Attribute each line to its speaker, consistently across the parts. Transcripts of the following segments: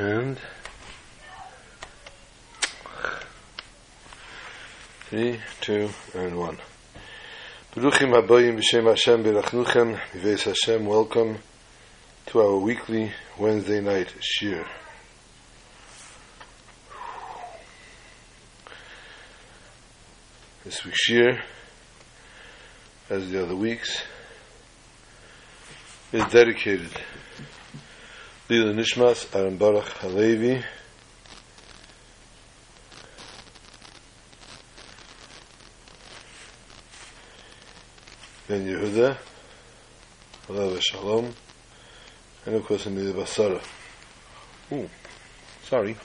Speaker 1: And three, two, and one. Baruchim habayim b'shem Hashem berachnuchem b'veis Hashem. Welcome to our weekly Wednesday night shiur. This week's shiur, as the other weeks, is dedicated Lila Nishmas Aaron Baruch Halevi Ben Yehuda Halav Shalom and of course in the Basara. Ooh, sorry.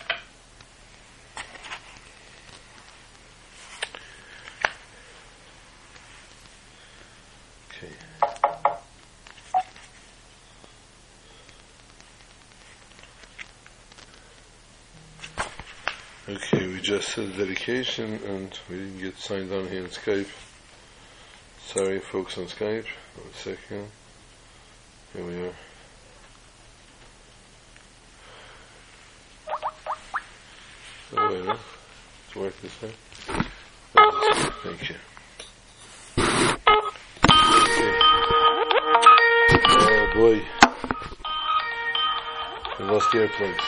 Speaker 1: Okay. Said dedication and we didn't get signed on here in Skype. Sorry, folks on Skype. One second. Here we are. Oh, a. It's work this way. Thank you. Oh boy. We lost the airplanes.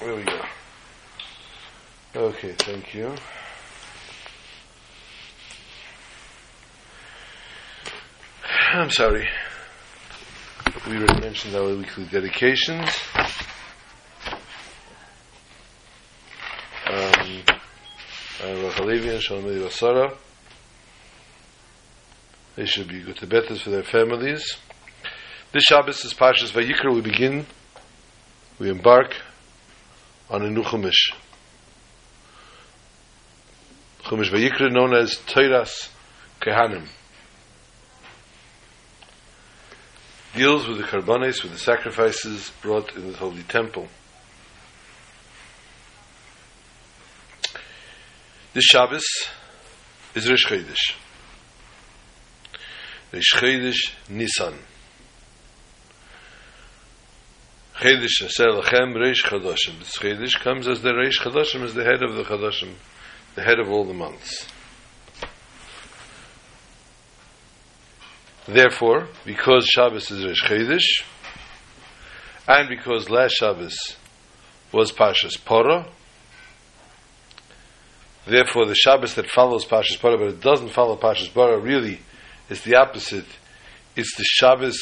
Speaker 1: There we go. Okay, thank you. I'm sorry. We already mentioned our weekly dedications. Um. They should be good to betters for their families. This Shabbos is Parshas Vayikra. We begin, we embark on a new Chumash. Vayikra known as Teiras Kehanim. Deals with the karbanis, with the sacrifices brought in the holy temple. This Shabbos is Rish Chodesh. Rish Chodesh Nisan. Chedesh Asel Lachem Reish Chadashim. This Chedesh comes as the Reish Chadashim, as the head of the Chadashim, the head of all the months. Therefore, because Shabbos is Reish Chedesh, and because last Shabbos was Pashas Porah, therefore the Shabbos that follows Pashas Porah, but it doesn't follow Pashas Porah, really is the opposite. It's the Shabbos,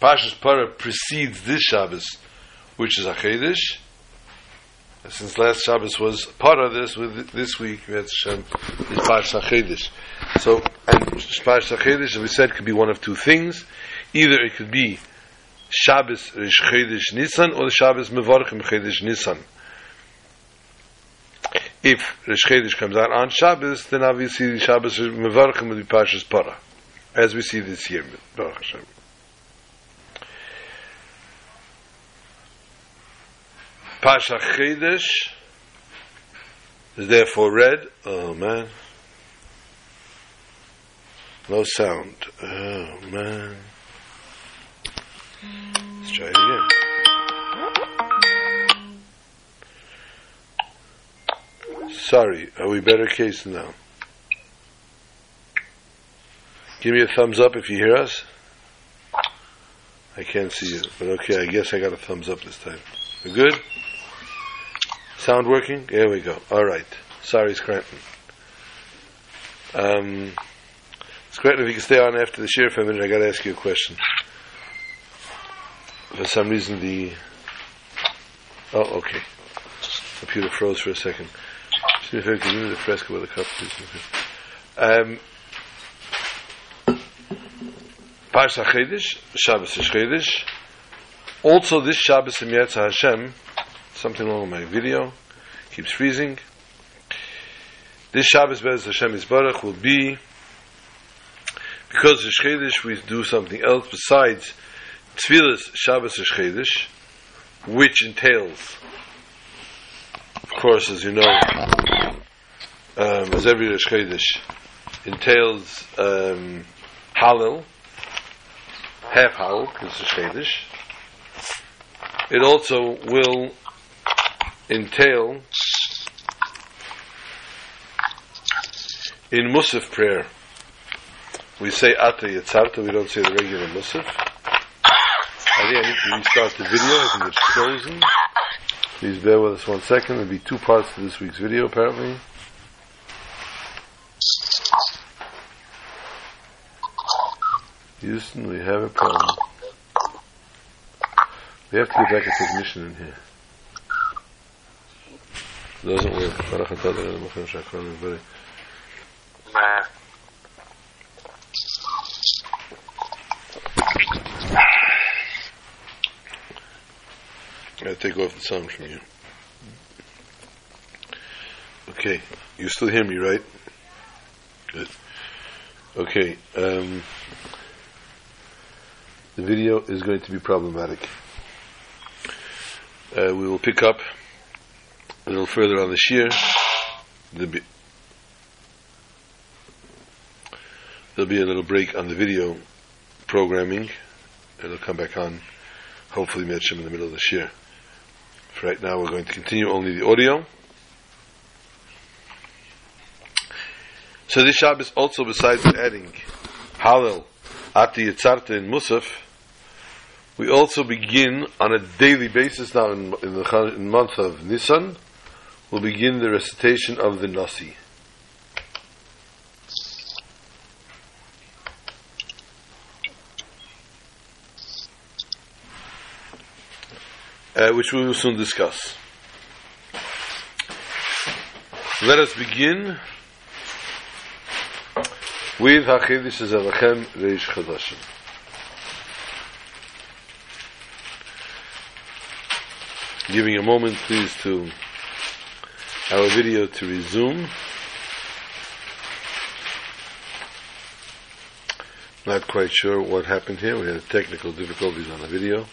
Speaker 1: Pashas Porah precedes this Shabbos, which is a Chedesh. Since last Shabbos was Porah, this with this week we had Shem is Chedesh. So, and Pashas Chedesh, as we said, could be one of two things. Either it could be Shabbos Rish Chedesh Nisan or the Shabbos Mevarchim Chedesh Nisan. If Rish Chedesh comes out on Shabbos, then obviously Shabbos Mevarchim would be Pashas Porah, as we see this year. Baruch Hashem. Pasha Chedesh is therefore read. Oh man. No sound. Oh man. Let's try it again. Sorry, are we better case now? Give me a thumbs up if you hear us. I can't see you, but okay, I guess I got a thumbs up this time. Good? Sound working? There we go. All right. Sorry, Scranton. Um, Scranton, if you can stay on after the share for a minute, I got to ask you a question. For some reason, the oh, okay, computer froze for a second. See if I can the fresco with a cup. Um, Parsha Shabbos is. Also, this Shabbos in Hashem something wrong with my video. Keeps freezing. This Shabbos Bez Hashem Baruch will be because it's Chedesh we do something else besides Tfilas Shabbos Chedesh, which entails, of course, as you know, um, as every Rosh Chodesh entails um, Hallel, half Hallel, because it's Chodesh. It also will entail in Musaf prayer. We say Ata Yitzarta, we don't say the regular Musaf. I think I need to restart the video, I think it's frozen. Please bear with us one second, there'll be two parts to this week's video apparently. Houston, we have a problem. We have to get back a technician in here. Doesn't work. Baruch atah everybody. I take off the sound from you. Okay, you still hear me, right? Good. Okay, um, the video is going to be problematic. Uh, we will pick up a little further on the shiur. There'll be, there'll be a little break on the video programming. It'll come back on, hopefully, Mitchum in the middle of the shiur. For right now, we're going to continue only the audio. So this Shabbos also, besides adding Hallel, Ati Yitzarta, and Musaf, we also begin on a daily basis now in, in the in month of Nisan, we'll begin the recitation of the Nasi. Uh, which we will soon discuss. Let us begin with Hachidish Zevachem Reish Chadashim. Giving a moment, please, to our video to resume. Not quite sure what happened here. We had technical difficulties on the video.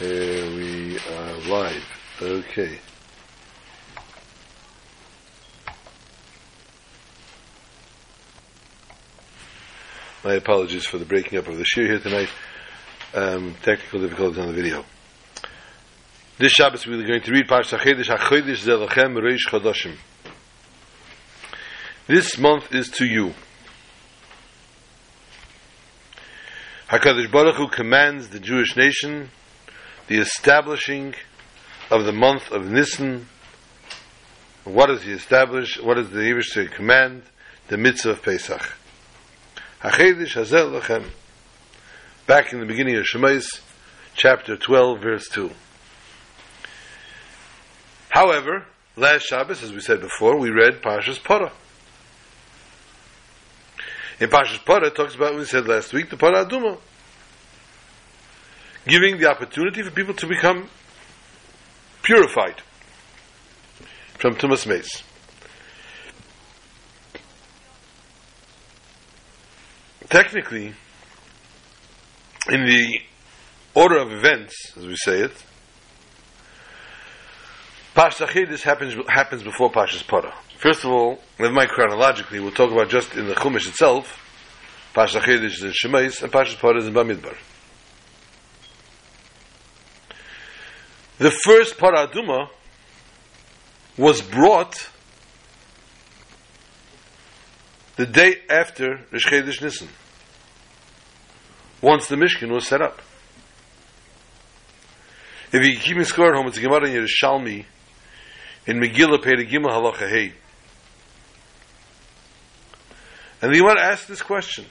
Speaker 1: Here we are live. Okay. My apologies for the breaking up of the shiur here tonight. Um, technical difficulties on the video. This Shabbos we are going to read Parsha Chedesh HaChodesh Zelachem Reish Chodashim. This month is to you. HaKadosh Baruch Hu commands the Jewish nation the establishing of the month of Nisan. What does he establish? What does the Yiddish command? The mitzvah of Pesach. HaChedesh Hazel Lachem. Back in the beginning of Shemais, chapter 12, verse 2. However, last Shabbos, as we said before, we read Parshas Parah. In Parshas Parah, talks about what we said last week, the Parah Aduma. Giving the opportunity for people to become purified from Tumas Mace. Technically, in the order of events, as we say it, Parsha Chidis happens happens before Parshas Parah. First of all, never mind chronologically, we'll talk about just in the Chumash itself. Parsha Chidis is in Shemais, and Parshas Parah is in Bamidbar. The first Parah Aduma was brought the day after Rish Chedesh Nisan, once the Mishkan was set up. If you keep in score at home, it's a Gemara in Yerushalmi, in Megillah Pei Gimel Halacha Hey. And the Gemara asked this question.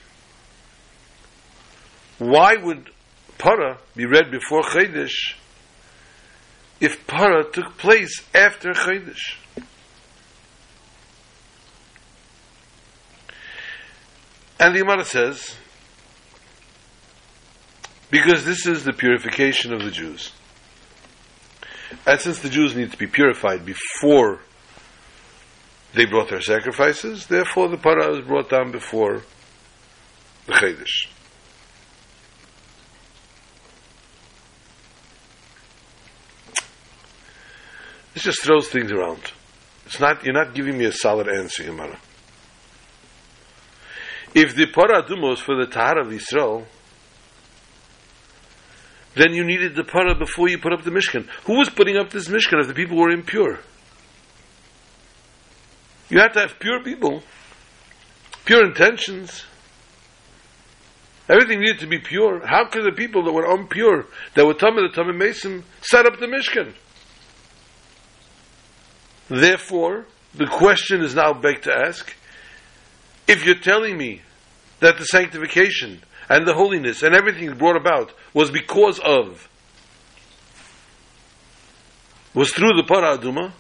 Speaker 1: Why would Para be read before Chedesh if Para took place after Chedesh? And the Gemara says, because this is the purification of the Jews. And since the Jews need to be purified before they brought their sacrifices, therefore the para was brought down before the Chedesh. This just throws things around. It's not, you're not giving me a solid answer, Gemara. If the para aduma was for the Tahar of Israel, then you needed the para before you put up the Mishkan. Who was putting up this Mishkan if the people were impure? You had to have pure people, pure intentions. Everything needed to be pure. How could the people that were impure, that were Tamil, the Tamil Mason, set up the Mishkan? Therefore, the question is now begged to ask, if you're telling me that the sanctification and the holiness and everything brought about was because of, was through the Para Aduma,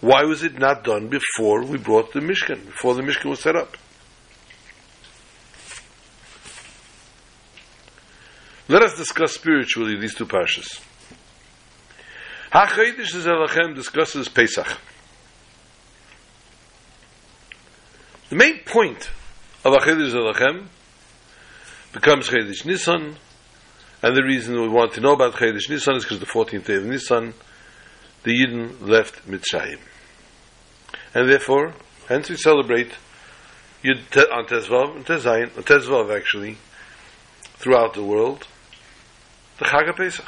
Speaker 1: why was it not done before we brought the Mishkan, before the Mishkan was set up? Let us discuss spiritually these two parshas. HaChaydish Zelachem discusses Pesach. The main point of HaChaydish Zelachem becomes Chaydish Nisan, and the reason we want to know about Chaydish Nisan is because the 14th day of Nisan, the Yidden left Mitzrayim. And therefore, hence we celebrate Yud on Tezvav, Tezayin, Tezvav actually, throughout the world, the Chag Pesach.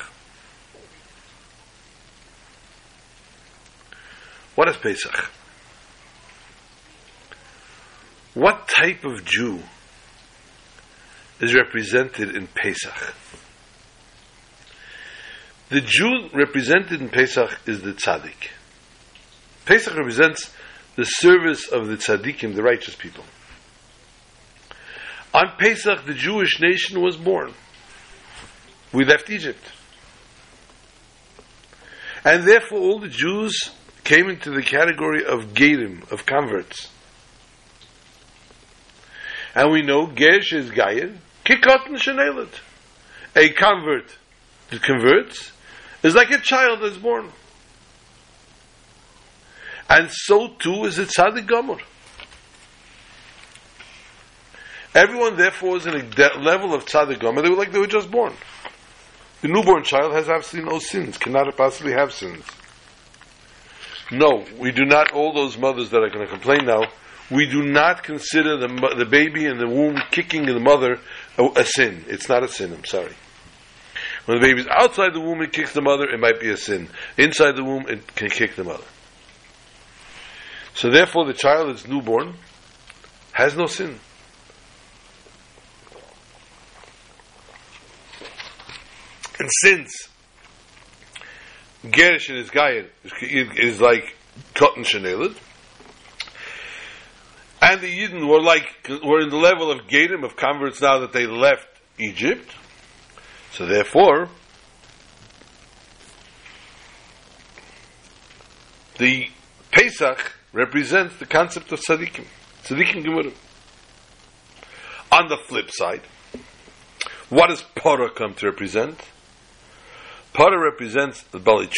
Speaker 1: What is Pesach? What type of Jew is represented in Pesach? The Jew represented in Pesach is the tzaddik. Pesach represents the service of the tzaddikim, the righteous people. On Pesach, the Jewish nation was born. We left Egypt. And therefore, all the Jews came into the category of Gerim, of converts. And we know Gesh is Gayer, Kikot and Shenelet. A convert that converts is like a child that's born. And so too is it Tzaddik Gomer. Everyone, therefore, is in a level of Tzaddik Gomer. They were like they were just born. The newborn child has absolutely no sins, cannot possibly have sins. No, we do not, all those mothers that are going to complain now, we do not consider the, the baby in the womb kicking the mother a, a sin. It's not a sin, I'm sorry. When the baby's outside the womb, it kicks the mother, it might be a sin. Inside the womb, it can kick the mother. So therefore, the child that's newborn has no sin. And since Gerish and his Gayer is like cotton shenelid, and the Yidden were like were in the level of Gadim of converts now that they left Egypt. So therefore, the Pesach represents the concept of tzaddikim, tzaddikim gemurim. On the flip side, what does Parah come to represent? Parah represents the Bali.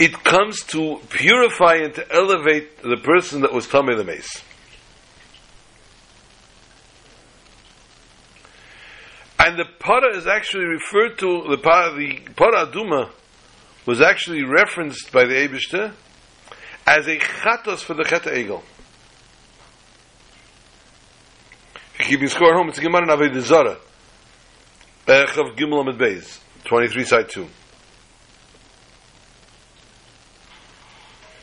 Speaker 1: It comes to purify and to elevate the person that was Tamei the Mace. And the Parah is actually referred to, the Parah, the Parah Aduma was actually referenced by the Ebishter as a chatos for the Chet Egel. Keeping score at home, it's a Gemara in Aved Zara. Echav Gimel Amid Beis, 23 side 2.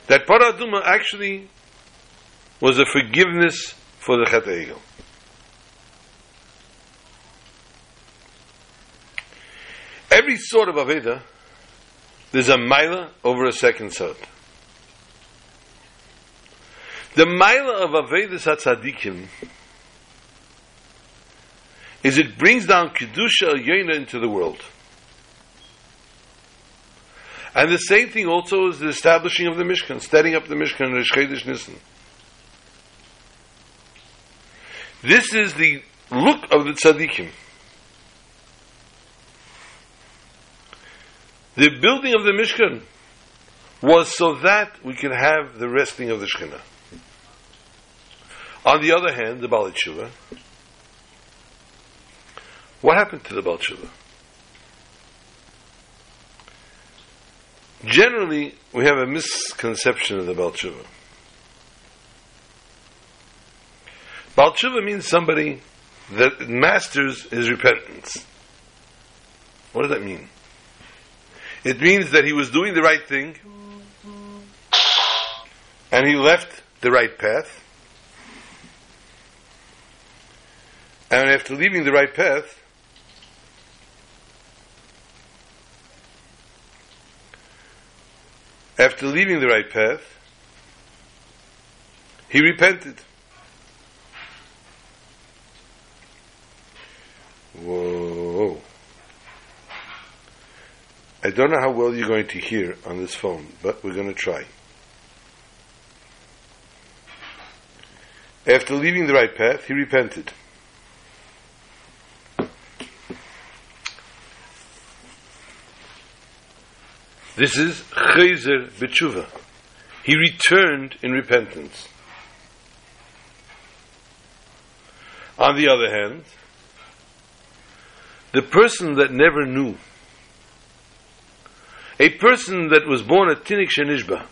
Speaker 1: That Paraduma actually was a forgiveness for the Chet Egel. Every sort of Aveda, there's a Maila over a second sort. The Maila of Avedas HaTzadikim is it brings down Kedusha Yena into the world. And the same thing also is the establishing of the Mishkan, setting up the Mishkan in Rish Nissen. This is the look of the tzaddikim. The building of the Mishkan was so that we can have the resting of the Shekhinah. On the other hand, the Baal Tshuva, what happened to the Baal Tshuva? Generally, we have a misconception of the Baal Tshuva. Baal Tshuva means somebody that masters his repentance. What does that mean? It means that he was doing the right thing and he left the right path. And after leaving the right path, after leaving the right path, he repented. Whoa. I don't know how well you're going to hear on this phone, but we're going to try. After leaving the right path, he repented. This is Chayzer B'tshuva. He returned in repentance. On the other hand, the person that never knew, a person that was born at Tinik Shenishba,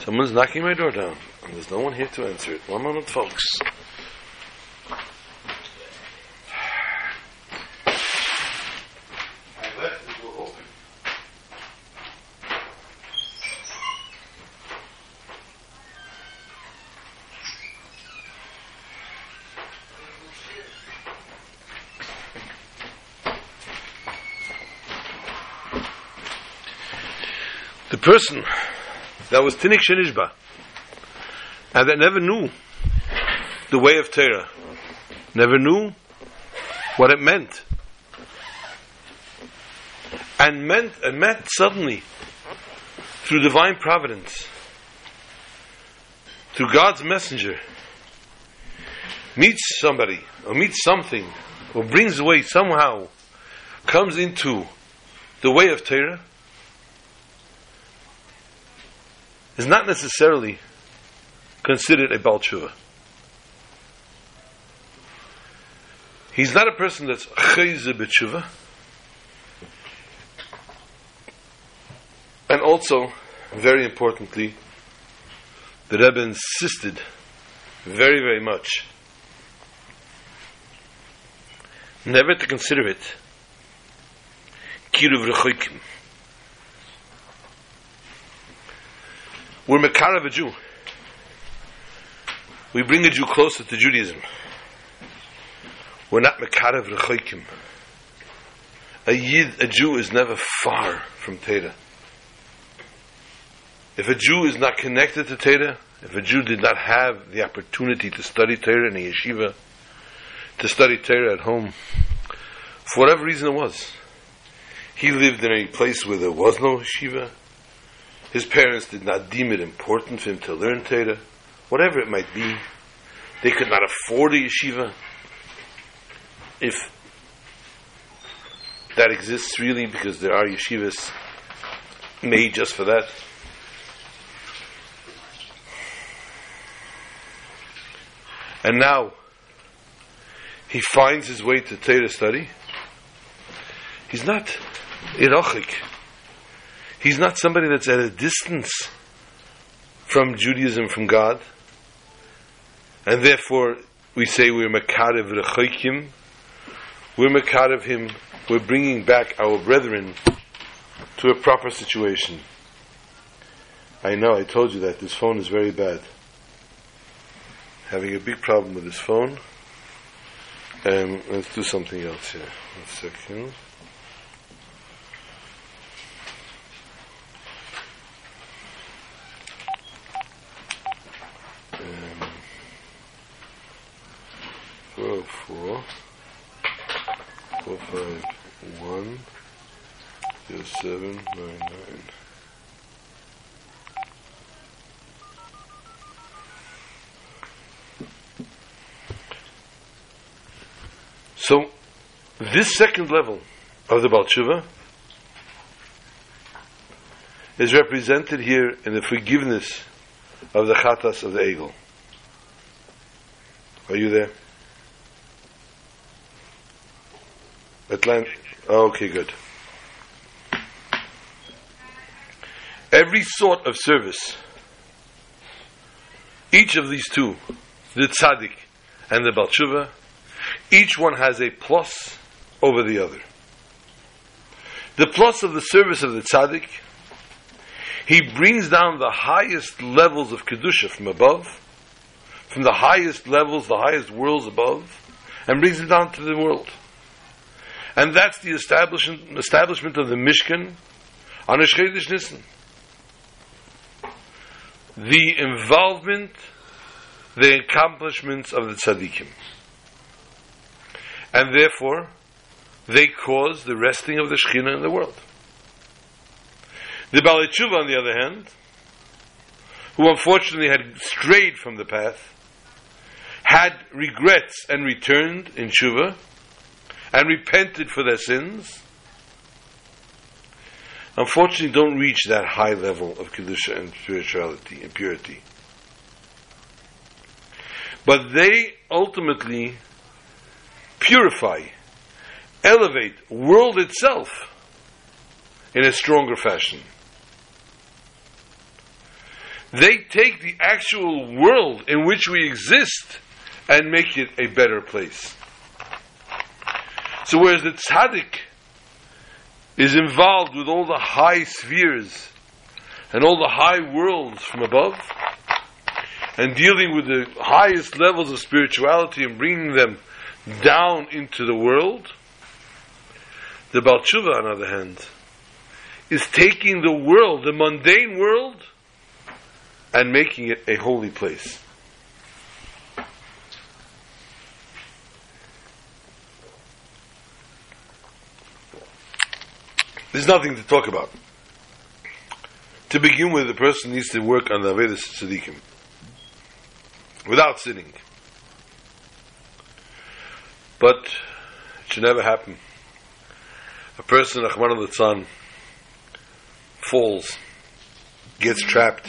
Speaker 1: someone's knocking my door down, and there's no one here to answer it. One moment, folks. Person that was Tinik Shenishba and that never knew the way of Torah, never knew what it meant, and meant and met suddenly through divine providence, through God's messenger, meets somebody or meets something or brings away somehow, comes into the way of Torah is not necessarily considered a Baal Tshuva. He's not a person that's Chayze B'tshuva. And also, very importantly, the Rebbe insisted very, very much never to consider it Kiruv Rechoikim. We're Mekarav a Jew. We bring a Jew closer to Judaism. We're not Mekarav Rechoikim. A Yid, a Jew is never far from Torah. If a Jew is not connected to Torah, if a Jew did not have the opportunity to study Torah in a yeshiva, to study Torah at home, for whatever reason it was, he lived in a place where there was no yeshiva, his parents did not deem it important for him to learn Torah, whatever it might be. They could not afford a yeshiva. If that exists really, because there are yeshivas made just for that. And now he finds his way to Torah study. He's not irochik. He's not somebody that's at a distance from Judaism, from God. And therefore, we say we're Makarev Rechoikim. We're Makarev him. We're bringing back our brethren to a proper situation. I know, I told you that this phone is very bad. Having a big problem with this phone. Um, let's do something else here. One second. This second level of the Baal Tshuva is represented here in the forgiveness of the Chatas of the Egel. Are you there? Atlant- okay, good. Every sort of service, each of these two, the tzaddik and the Balchuva, each one has a plus over the other. The plus of the service of the tzaddik, he brings down the highest levels of kedusha from above, from the highest levels, the highest worlds above, and brings it down to the world. And that's the establishment, establishment of the Mishkan on a Shchedish Nissen. The involvement, the accomplishments of the tzaddikim. And therefore, they cause the resting of the Shekhinah in the world. The Baalei Teshuva, on the other hand, who unfortunately had strayed from the path, had regrets and returned in Tshuva, and repented for their sins, unfortunately don't reach that high level of Kedusha and spirituality and purity. But they ultimately purify, elevate world itself in a stronger fashion. They take the actual world in which we exist and make it a better place. So whereas the tzaddik is involved with all the high spheres and all the high worlds from above, and dealing with the highest levels of spirituality and bringing them down into the world, the Balchuva, on the other hand, is taking the world, the mundane world, and making it a holy place. There's nothing to talk about. To begin with, the person needs to work on the Avedis Tzadikim without sinning. But it should never happen. A person, Achman al Litzlan, falls, gets trapped.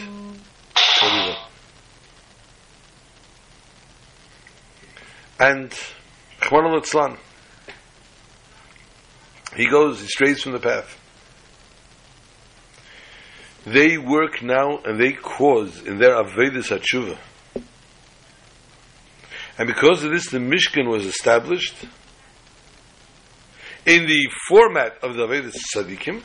Speaker 1: And Achman al Litzlan, he goes, he strays from the path. They work now and they cause in their Avedis Hatshuva. And because of this, the Mishkan was established in the format of the Avedis Tzadikim.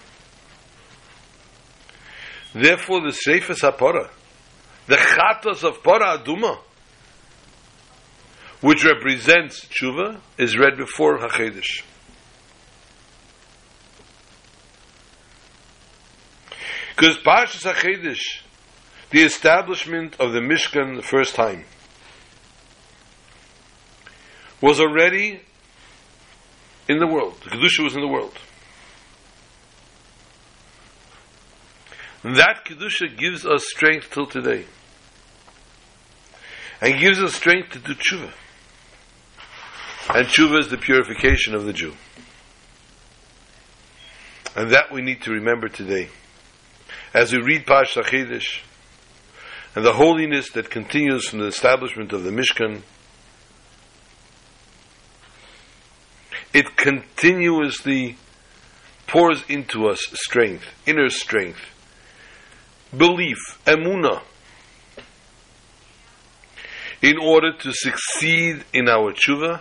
Speaker 1: Therefore, the Seifas HaPorah, the Chatos of Porah Aduma, which represents Tshuva, is read before HaChedesh. Because Parshas HaChedesh, the establishment of the Mishkan the first time, was already in the world. The Kedusha was in the world. And That Kedusha gives us strength till today. And gives us strength to do tshuva. And tshuva is the purification of the Jew. And that we need to remember today as we read Pash Sachidish, and the holiness that continues from the establishment of the Mishkan, it continuously pours into us strength, inner strength, belief, emuna, in order to succeed in our tshuva,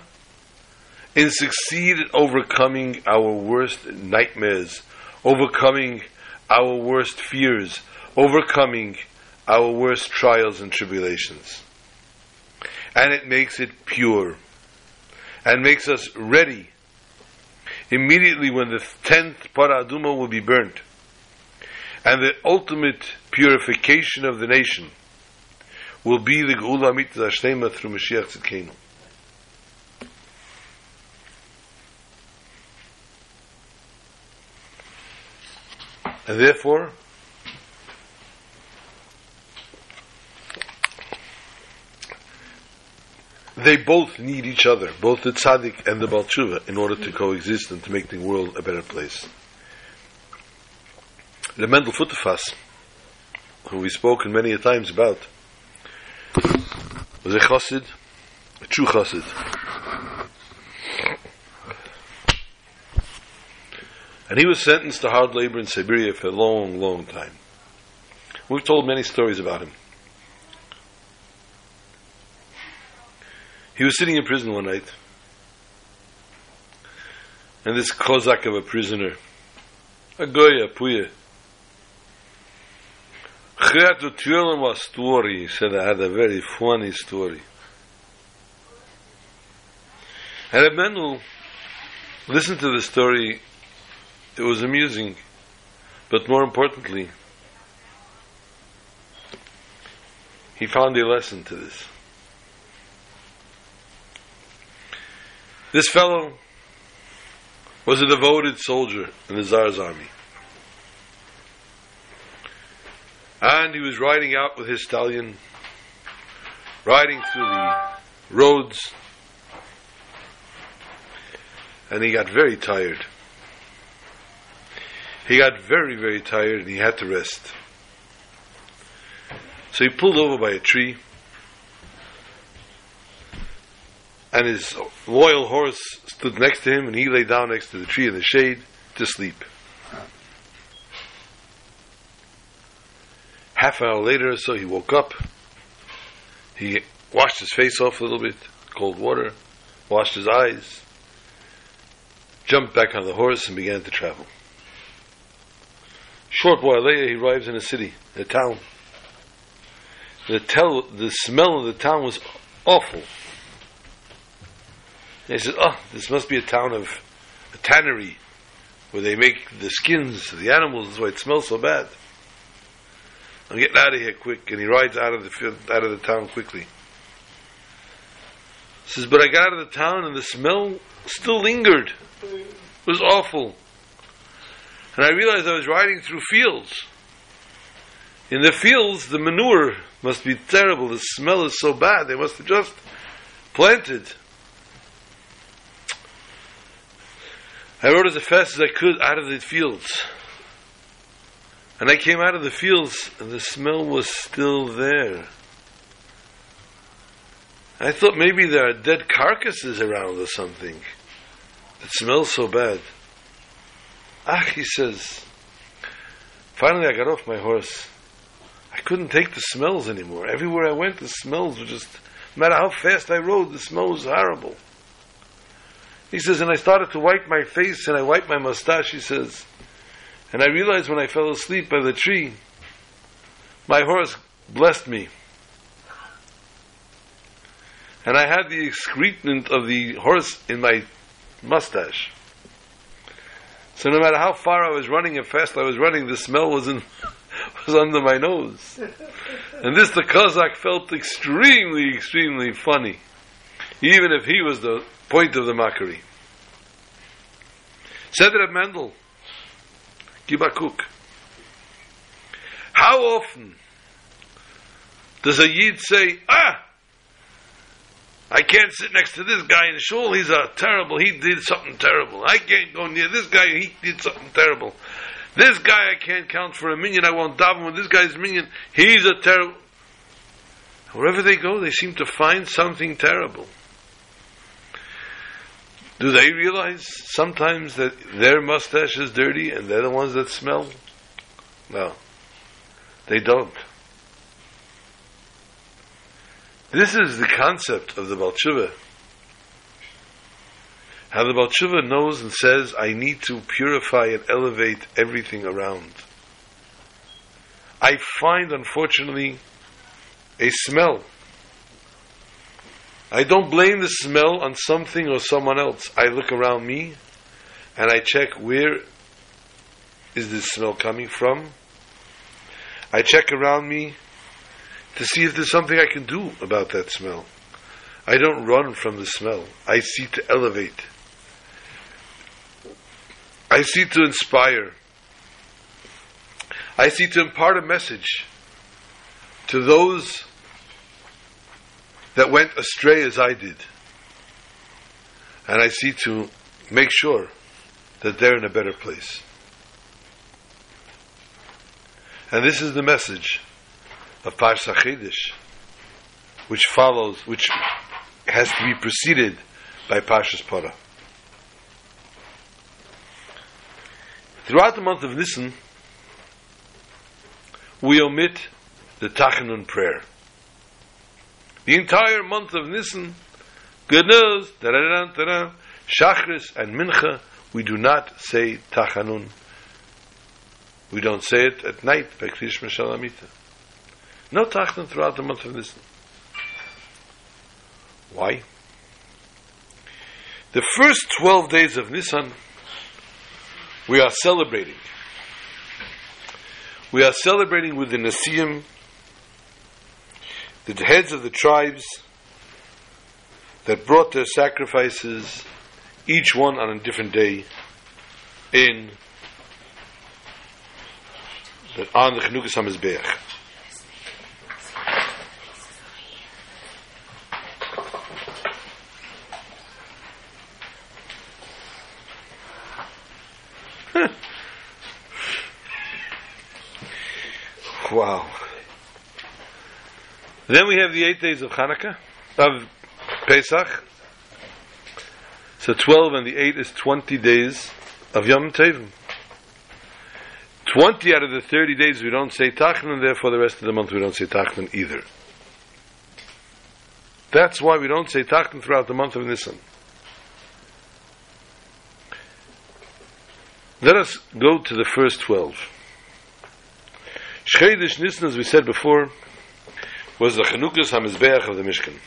Speaker 1: and succeed in overcoming our worst nightmares, overcoming our worst fears, overcoming our worst trials and tribulations. And it makes it pure and makes us ready immediately when the tenth paraduma will be burnt and the ultimate purification of the nation will be the Geula Mitzvah through Mashiach Tzidkenu. And therefore, they both need each other, both the tzaddik and the balchuva, in order to coexist and to make the world a better place. The Mendel Futerfas, who we've spoken many a times about, was a chassid, a true chassid. And he was sentenced to hard labor in Siberia for a long, long time. We've told many stories about him. He was sitting in prison one night, and this Kozak of a prisoner, a Goya, Puya, he had to tell him a story. He said, I had a very funny story. And Mendel listened to the story. It was amusing, but more importantly, he found a lesson to this. This fellow was a devoted soldier in the Tsar's army. And he was riding out with his stallion, riding through the roads, and he got very tired. He got very, very tired and he had to rest. So he pulled over by a tree, and his loyal horse stood next to him, and he lay down next to the tree in the shade to sleep. Half an hour later or so, he woke up. He washed his face off a little bit, cold water, washed his eyes, jumped back on the horse, and began to travel. Short while later, he arrives in a city, a town. The, tel- the smell of the town was awful. He said, "Oh, this must be a town of a tannery, where they make the skins of the animals. That's why it smells so bad." I'm getting out of here quick. And he rides out of the field, out of the town quickly. He says, but I got out of the town and the smell still lingered. It was awful. And I realized I was riding through fields. In the fields, the manure must be terrible. The smell is so bad. They must have just planted. I rode as fast as I could out of the fields. And I came out of the fields, and the smell was still there. I thought maybe there are dead carcasses around or something. It smells so bad. Ah, he says. Finally, I got off my horse. I couldn't take the smells anymore. Everywhere I went, the smells were just, no matter how fast I rode, the smell was horrible. He says, and I started to wipe my face and I wiped my mustache, he says. And I realized when I fell asleep by the tree, my horse blessed me. And I had the excrement of the horse in my mustache. So no matter how far I was running and fast I was running, the smell was in, was under my nose. And this the Kozak felt extremely, extremely funny. Even if he was the point of the mockery. Said Reb Mendel, Gibakuk. How often does a Yid say, ah, I can't sit next to this guy in shul, he's a terrible, he did something terrible. I can't go near this guy, he did something terrible. This guy I can't count for a minyan, I won't daven with this guy's minyan, he's a terrible. Wherever they go, they seem to find something terrible. Do they realize sometimes that their mustache is dirty and they're the ones that smell? No. They don't. This is the concept of the Balshuva. How the Balshuva knows and says, I need to purify and elevate everything around. I find, unfortunately, a smell I don't blame the smell on something or someone else. I look around me and I check where is this smell coming from. I check around me to see if there's something I can do about that smell. I don't run from the smell. I seek to elevate. I seek to inspire. I seek to impart a message to those that went astray as I did. And I see to make sure that they're in a better place. And this is the message of Parsha Chedesh, which follows, which has to be preceded by Parshas Parah. Throughout the month of Nisan, we omit the Tachanun prayer. The entire month of Nisan, Good news. Shachris and Mincha, we do not say Tachanun. We don't say it at night by Krish Mashalamita. No Tachanun throughout the month of Nisan. Why? The first 12 days of Nisan, we are celebrating. We are celebrating with the Nasiim, the heads of the tribes that brought their sacrifices, each one on a different day, in on the Chanukas HaMizbeach. Then we have the eight days of Hanukkah, of Pesach. So 12 and the 8 is 20 days of Yom Tevim. 20 out of the 30 days we don't say Tachnun, therefore the rest of the month we don't say Tachnun either. That's why we don't say Tachnun throughout the month of Nisan. Let us go to the first 12. Shchedish Nisan, as we said before, was the Chanukas HaMizbeach of the Mishkan.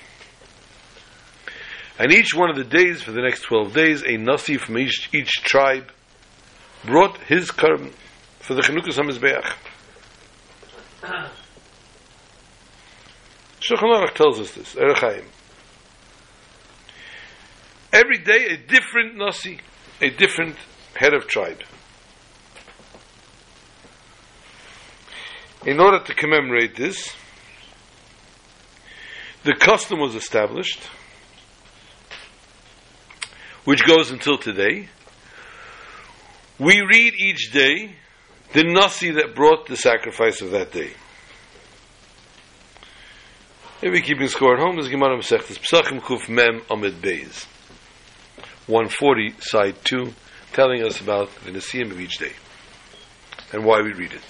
Speaker 1: And each one of the days for the next 12 days, a Nasi from each, each tribe brought his karm for the Chanukas HaMizbeach. Shulchan Aruch tells us this, Erechaim. Every day a different Nasi, a different head of tribe. In order to commemorate this, the custom was established, which goes until today. We read each day the Nasi that brought the sacrifice of that day. If we keeping score at home, there's Gemara Masechtas Pesachim Kuf Mem Amid Beis. 140, side 2, telling us about the Nasiim of each day and why we read it.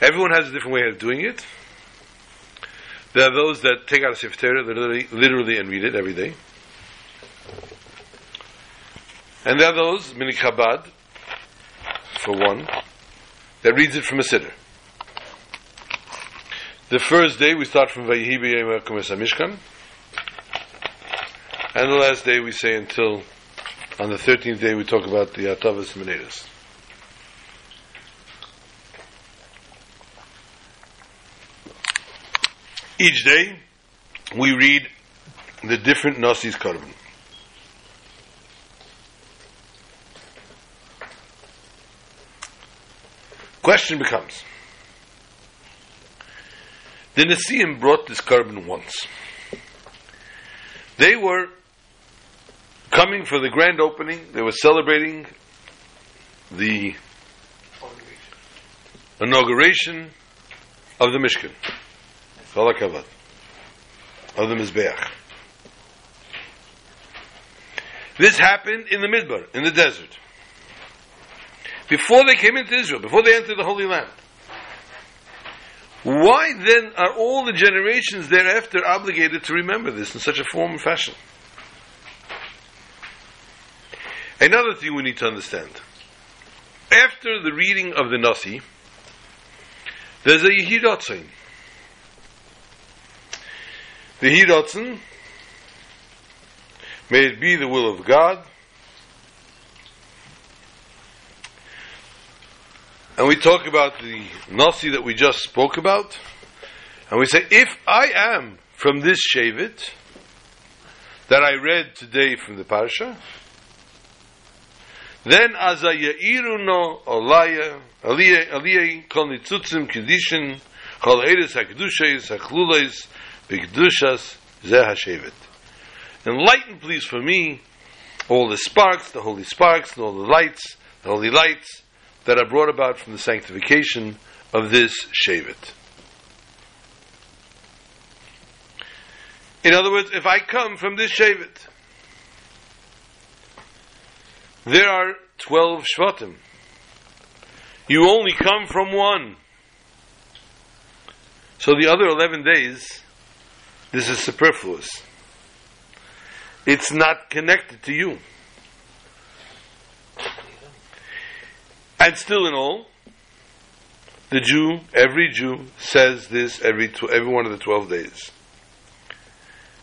Speaker 1: Everyone has a different way of doing it. There are those that take out a Torah literally, literally and read it every day. And there are those, Minik Chabad, for one, that reads it from a siddur. The first day we start from Vayihi B'Yom Mishkan, and the last day we say until on the 13th day we talk about the Atavas Menedas. Each day we read the different Nasi's Karban. Question becomes the Nasiim brought this Karban once. They were coming for the grand opening, they were celebrating the inauguration of the Mishkan. Chalakavad. Of the Mizbeach. This happened in the Midbar, in the desert. Before they came into Israel, before they entered the Holy Land. Why then are all the generations thereafter obligated to remember this in such a form and fashion? Another thing we need to understand. After the reading of the Nasi, there's a Yehi Ratzon. The Yehidatzin, may it be the will of God, and we talk about the Nasi that we just spoke about, and we say, if I am from this Shavit that I read today from the Parsha, then azayairuno olaya aliyah kol nitzutzim kedishin kol eres hakdushes haklulais bigdushas zeh hashevet. Enlighten, please, for me all the sparks, the holy sparks, and all the lights, the holy lights that are brought about from the sanctification of this Shevet. In other words, if I come from this Shevet, there are 12 Shvatim. You only come from one. So the other 11 days, this is superfluous. It's not connected to you. And still in all, the Jew, every Jew, says this every, tw- every one of the 12 days.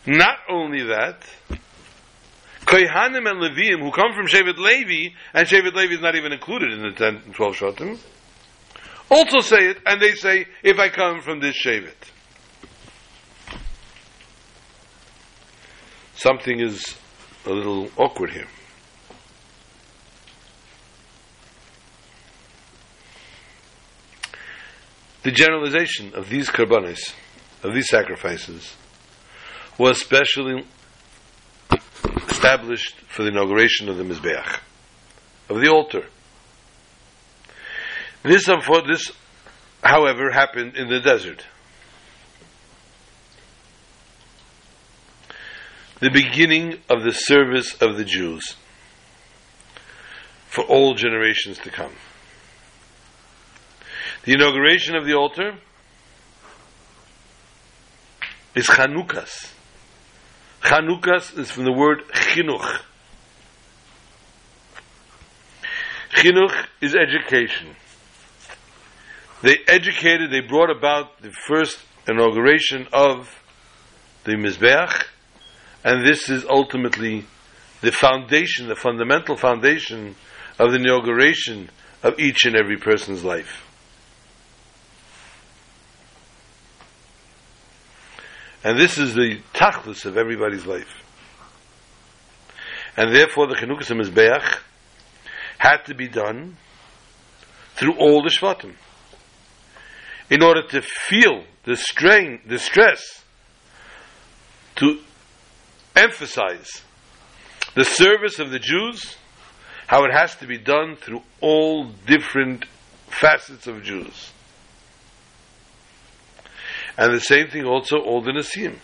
Speaker 1: Not only that, Kohanim and Levim, who come from Shevet Levi, and Shevet Levi is not even included in the 10 and 12 Shvatim, also say it, and they say, if I come from this Shevet. Something is a little awkward here. The generalization of these karbanis, of these sacrifices, was specially established for the inauguration of the Mizbeach, of the altar. This, this, however, happened in the desert. The beginning of the service of the Jews for all generations to come. The inauguration of the altar is Chanukas. Chanukas is from the word chinuch. Chinuch is education. They educated, they brought about the first inauguration of the Mizbeach, and this is ultimately the foundation, the fundamental foundation of the inauguration of each and every person's life. And this is the tachlis of everybody's life. And therefore the Chanukas Mizbeach had to be done through all the Shvatim. In order to feel the strain, the stress, to emphasize the service of the Jews, how it has to be done through all different facets of Jews. And the same thing also, all the Nasim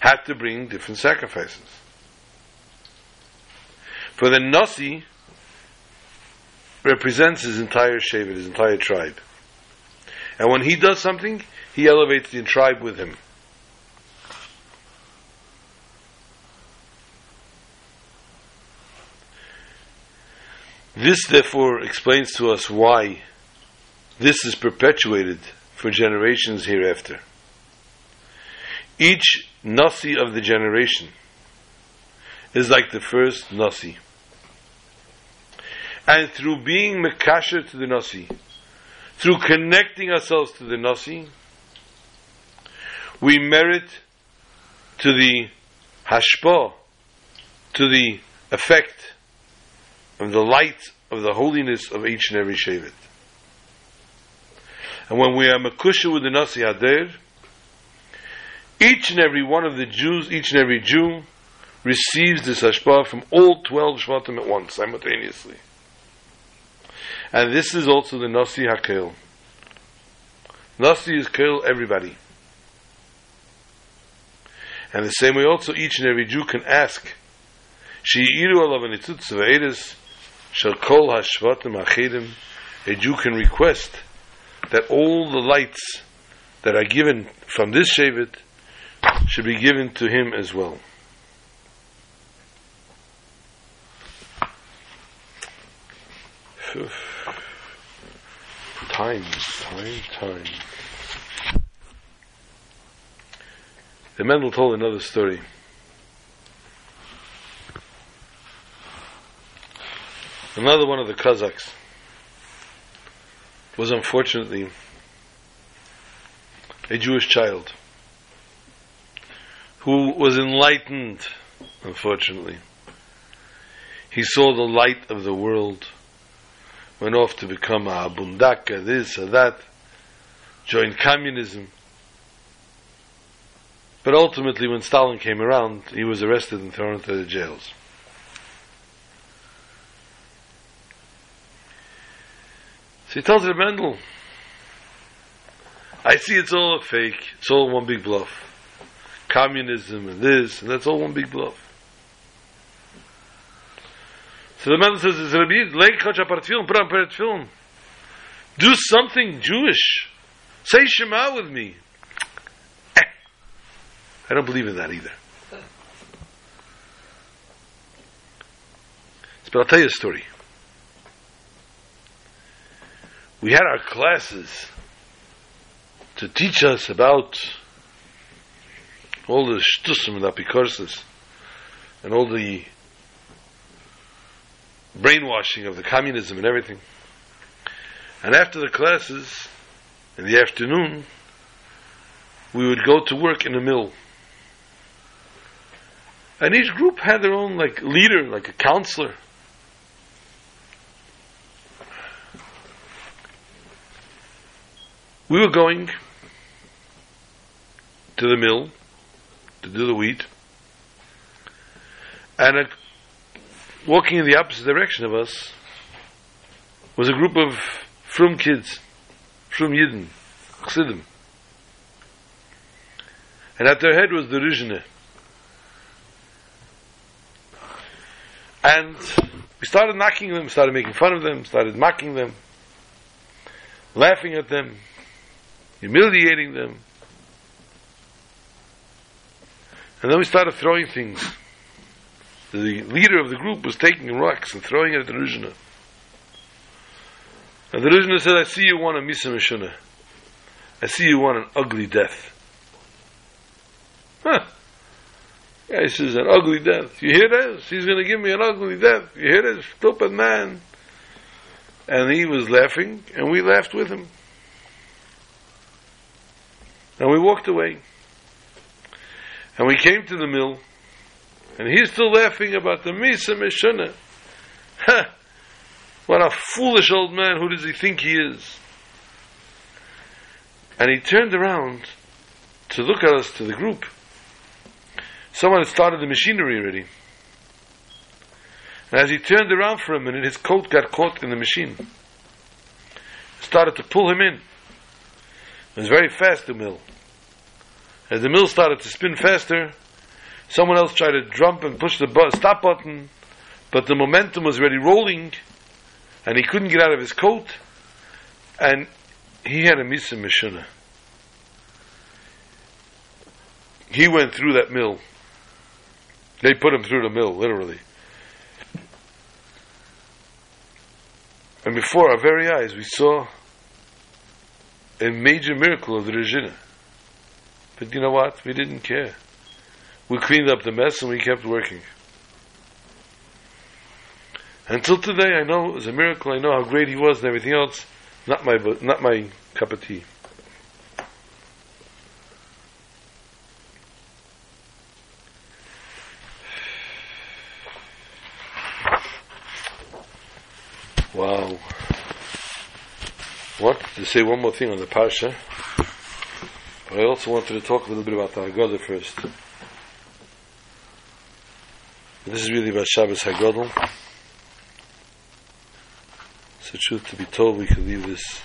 Speaker 1: had to bring different sacrifices. For the Nasi represents his entire Shevet, his entire tribe. And when he does something, he elevates the tribe with him. This, therefore, explains to us why this is perpetuated for generations hereafter. Each Nasi of the generation is like the first Nasi. And through being Mekasher to the Nasi, through connecting ourselves to the Nasi, we merit to the hashpa, to the effect of the light of the holiness of each and every Shevet. And when we are Makusha with the Nasi Hader, each and every one of the Jews, each and every Jew, receives this hashpah from all 12 Shvatim at once, simultaneously. And this is also the Nasi HaKel. Nasi is Kel everybody. And the same way also each and every Jew can ask, She'iru alav anitzutz v'edis shall kol hashvatim achedim a Jew can request that all the lights that are given from this Shevet should be given to him as well. Time, time, time. The Mendel told another story. Another one of the Kazakhs was unfortunately a Jewish child who was enlightened, unfortunately. He saw the light of the world, went off to become a bundaka, this or that, joined communism. But ultimately, when Stalin came around, he was arrested and thrown into the jails. So he tells the Mendel, I see it's all a fake, it's all one big bluff. Communism and this, and that's all one big bluff. So the Mendel says, do something Jewish. Say Shema with me. Eh. I don't believe in that either. But I'll tell you a story. We had our classes to teach us about all the shtusim and apikorsis and all the brainwashing of the communism and everything. And after the classes, in the afternoon, we would go to work in a mill. And each group had their own like leader, like a counselor. We were going to the mill to do the wheat, and a, walking in the opposite direction of us was a group of frum kids, frum Yidden, Chassidim. And at their head was the Rizhne. And we started knocking them, started making fun of them, started mocking them, laughing at them, humiliating them. And then we started throwing things. The leader of the group was taking rocks and throwing it at the Rizhna. And the Rizhna said, I see you want a Misa Mishuna. I see you want an ugly death. Huh. Yeah, he says, an ugly death. You hear this? He's going to give me an ugly death. You hear this? Stupid man. And he was laughing, and we laughed with him. And we walked away. And we came to the mill, and he's still laughing about the Misa Mishuna. Ha! What a foolish old man, who does he think he is? And he turned around to look at us, to the group. Someone had started the machinery already. And as he turned around for a minute, his coat got caught in the machine. Started to pull him in. It was very fast, the mill. As the mill started to spin faster, someone else tried to jump and push the bu- stop button, but the momentum was already rolling, and he couldn't get out of his coat, and he had a misa mishuna. He went through that mill. They put him through the mill, literally. And before our very eyes, we saw a major miracle of the Regina. But you know what? We didn't care. We cleaned up the mess and we kept working. Until today, I know it was a miracle. I know how great he was and everything else. Not my, not my cup of tea. Wow. What? To say one more thing on the Parsha. I also wanted to talk a little bit about the Haggadah first. This is really about Shabbos HaGadol. So truth to be told, we could leave this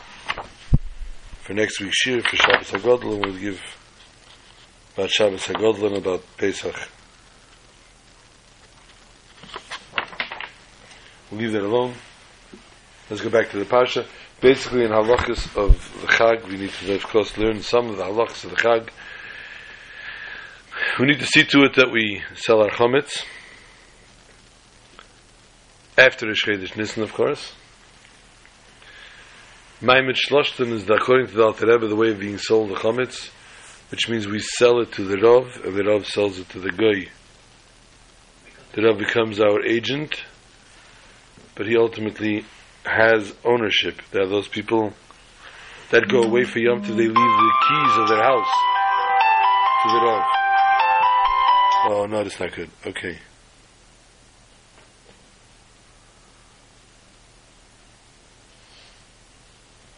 Speaker 1: for next week's year for Shabbos HaGadol, and we'll give about Shabbos HaGadol and about Pesach. We'll leave that alone. Let's go back to the Parsha. Basically, in halachas of the Chag, we need to, of course, learn some of the halachas of the Chag. We need to see to it that we sell our chametz after the Chodesh Nisan, of course. Maimet Shloshten is, according to the Alter Rebbe, the way of being sold the chametz, which means we sell it to the Rav, and the Rav sells it to the Goy. The Rav becomes our agent, but he ultimately has ownership. There are those people that go away for Yom Tov, they leave the keys of their house to the Rav. Oh, no, that's not good. Okay.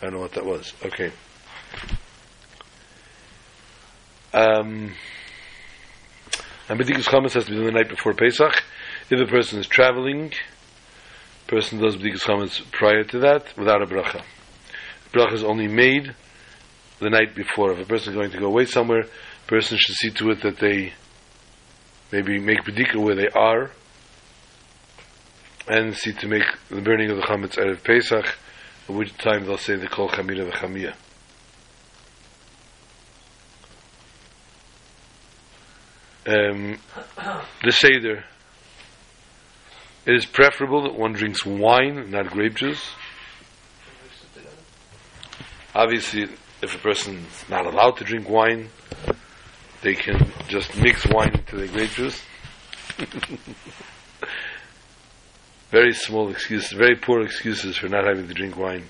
Speaker 1: I don't know what that was. Okay. Um, and B'dikus Chametz has to be done the night before Pesach. If the person is traveling, person does B'dikus Chametz prior to that without a bracha. Bracha is only made the night before. If a person is going to go away somewhere, person should see to it that they maybe make B'dika where they are and see to make the burning of the Chametz of Pesach, at which time they'll say the Kol Chamira V'Chamiyah. um, the Seder, it is preferable that one drinks wine, not grape juice. Obviously, if a person is not allowed to drink wine, they can just mix wine into their grape juice. very small excuses, very poor excuses for not having to drink wine.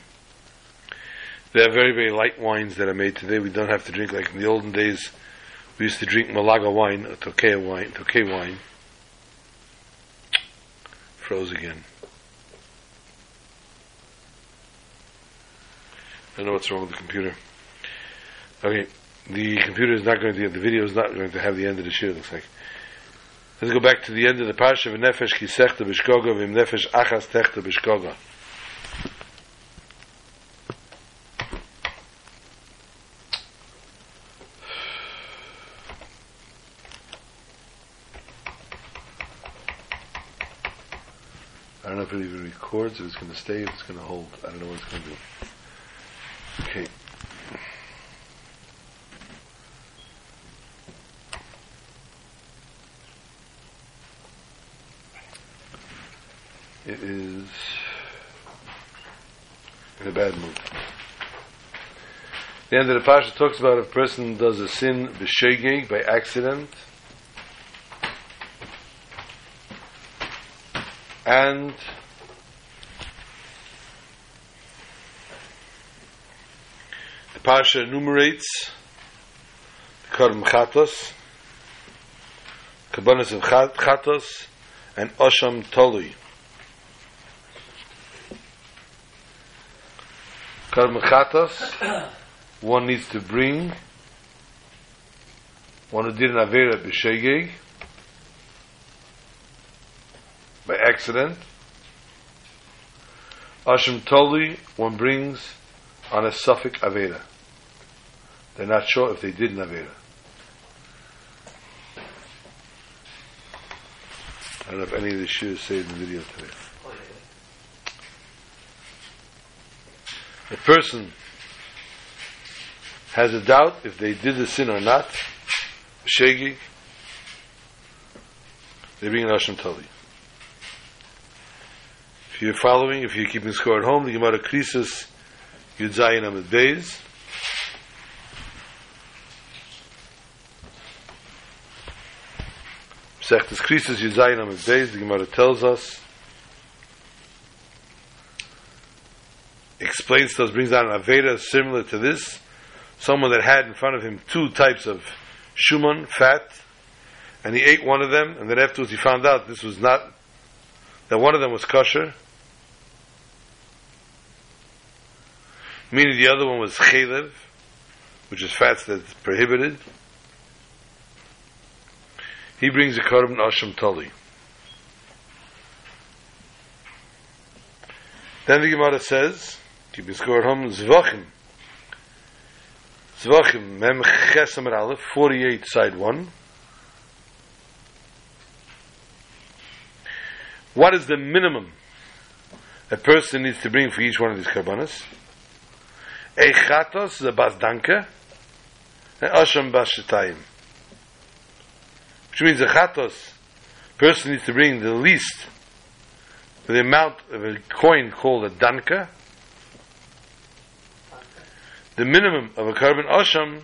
Speaker 1: There are very, very light wines that are made today. We don't have to drink like in the olden days. We used to drink Malaga wine, or Tokay wine, Tokay wine. Froze again. I don't know what's wrong with the computer. Okay, the computer is not going to, the video is not going to have the end of the shiur, looks like. Let's go back to the end of the parsha, v'nefesh ki sechta b'shkoga, v'im nefesh achas techta b'shkoga. I don't know records, if it's going to stay, if it's going to hold. I don't know what it's going to do. Okay. It is in a bad mood. The end of the Parsha talks about a person does a sin by accident, and the Parsha enumerates the Karm Chatos, Kabbanas of Chatos, and Osham Tolui. Karm Chatos, one needs to bring one who did an Avera b'shegeg, by accident. Ashim Toli, one brings on a suffix Aveda. They're not sure if they did an Aveda. I don't know if any of the shoes say in the video today. A person has a doubt if they did the sin or not, Shegi, they bring an Ashim Toli. If you're following, if you're keeping score at home, the Gemara Krisis Yud Zayin Amid Beis. Sechtes Krisis Yud Zayin Amid Beis, the Gemara tells us, explains to us, brings down an Aveda similar to this. Someone that had in front of him two types of shuman, fat, and he ate one of them, and then afterwards he found out this was not, that one of them was kosher, meaning the other one was chalev, which is fats that's prohibited. He brings a korban asham tali. Then the Gemara says, keeping score at home, zvachim. Zvachim, mem chesam aleph, 48, side 1. What is the minimum a person needs to bring for each one of these karbanas? A chatos, the bazdanka, and asham bashetayim. Which means a chatos, person needs to bring the least, the amount of a coin called a danka, the minimum of a korban asham,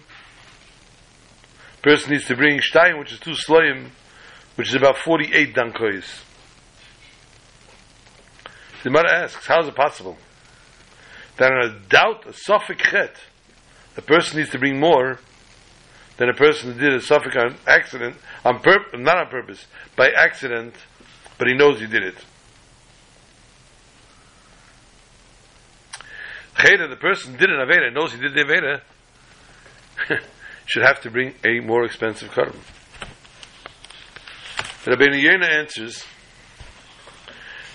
Speaker 1: person needs to bring shtayim, which is two sloyim, which is about 48 dankois. The mother asks, how is it possible that on a doubt, a suffix chet, a person needs to bring more than a person who did a suffix accident, on not on purpose, by accident, but he knows he did it. Cheda, the person did an Aveda, knows he did the Aveda, should have to bring a more expensive korban. Rabbeinu Yonah answers,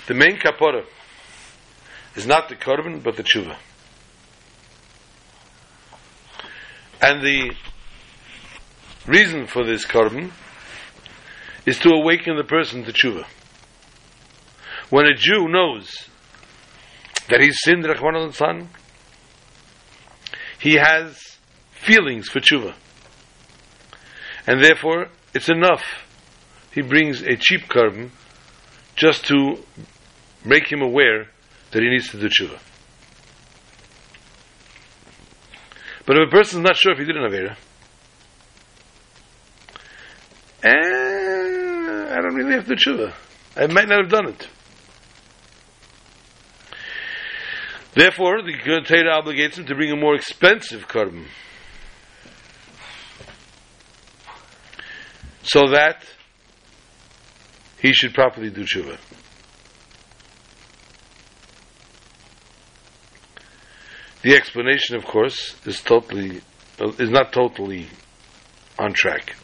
Speaker 1: the main kapora is not the korban, but the tshuva. And the reason for this korban is to awaken the person to tshuva. When a Jew knows that he's sinned Rahman al he has feelings for tshuva. And therefore, it's enough. He brings a cheap korban just to make him aware that he needs to do tshuva. But if a person is not sure if he did an Avera, I don't really have to tshuva. I might not have done it. Therefore, the Torah obligates him to bring a more expensive korban. So that he should properly do tshuva. The explanation, of course, is totally is not totally on track.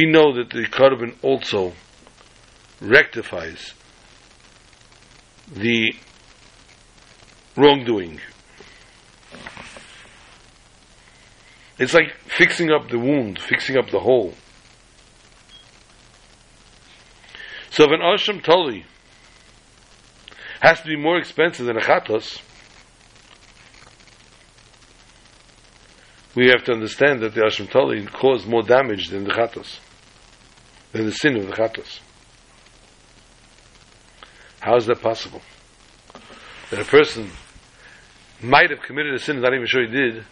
Speaker 1: We know that the korban also rectifies the wrongdoing. It's like fixing up the wound, fixing up the hole. So if an Asham Tali has to be more expensive than a Chatos, we have to understand that the Asham Tali caused more damage than the Chatos, than the sin of the Chatos. How is that possible? That a person might have committed a sin, not even sure he did,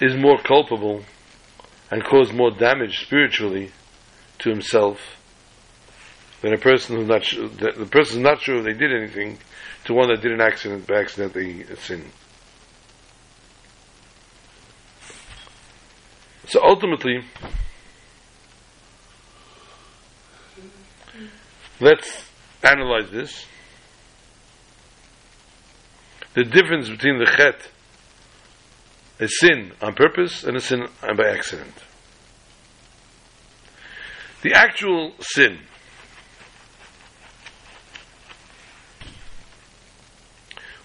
Speaker 1: is more culpable and caused more damage spiritually to himself than a person who's not sure, the person is not sure if they did anything to one that did an accident by accident they sin. So ultimately, let's analyze this, the difference between the chet, a sin on purpose, and a sin by accident. The actual sin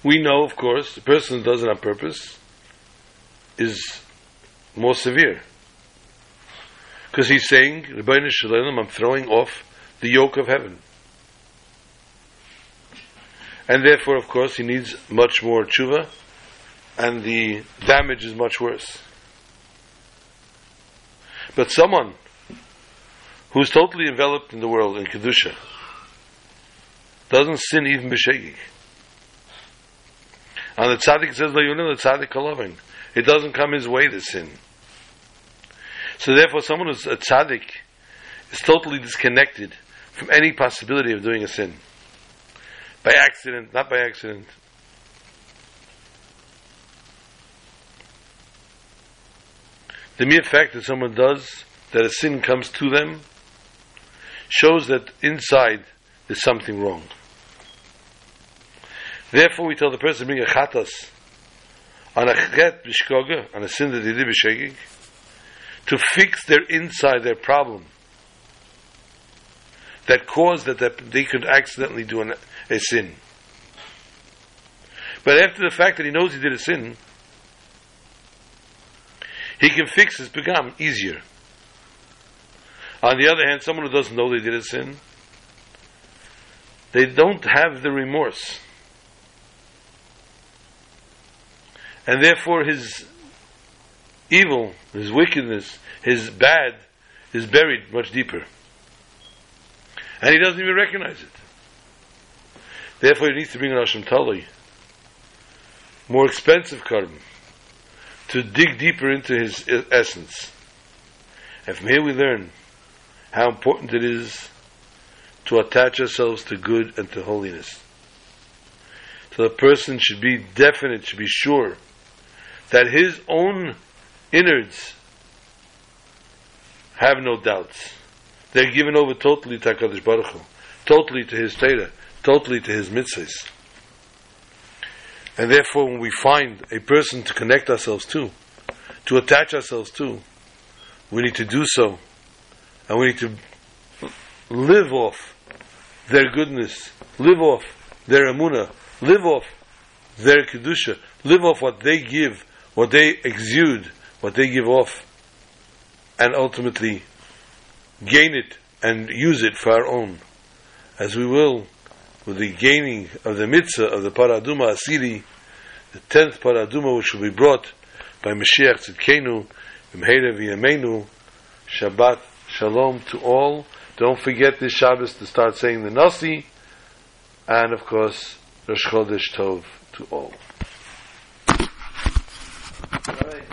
Speaker 1: we know, of course, the person who does it on purpose is more severe. Because he's saying, I'm throwing off the yoke of heaven and therefore, of course, he needs much more tshuva, and the damage is much worse. But someone who's totally enveloped in the world in kedusha doesn't sin even b'shegig. And the tzaddik says, "La the tzaddik kalovin." It doesn't come his way to sin. So therefore, someone who's a tzaddik is totally disconnected from any possibility of doing a sin by accident, not by accident. The mere fact that someone does, that a sin comes to them, shows that inside there's something wrong. Therefore, we tell the person bring a chatas on a chet on a sin that they did to fix their inside, their problem, that caused that, they could accidentally do an, a sin. But after the fact that he knows he did a sin, he can fix his pagam easier. On the other hand, someone who doesn't know they did a sin, they don't have the remorse. And therefore his evil, his wickedness, his bad is buried much deeper. And he doesn't even recognize it. Therefore, he needs to bring an Asham Tali, more expensive korban, to dig deeper into his essence. And from here we learn how important it is to attach ourselves to good and to holiness. So the person should be definite, should be sure that his own innards have no doubts. They're given over totally to HaKadosh Baruch Hu, totally to his Torah, totally to his mitzvahs. And therefore, when we find a person to connect ourselves to, to attach ourselves to, we need to do so. And we need to live off their goodness, live off their amuna, live off their kedusha, live off what they give, what they exude, what they give off, and ultimately gain it and use it for our own, as we will with the gaining of the mitzvah of the parah adumah asiri, the tenth parah adumah which will be brought by Mashiach Tzidkenu, V'mheira v'yameinu, Shabbat Shalom to all. Don't forget this Shabbos to start saying the Nasi, and of course, Rosh Chodesh Tov to all.
Speaker 2: All right.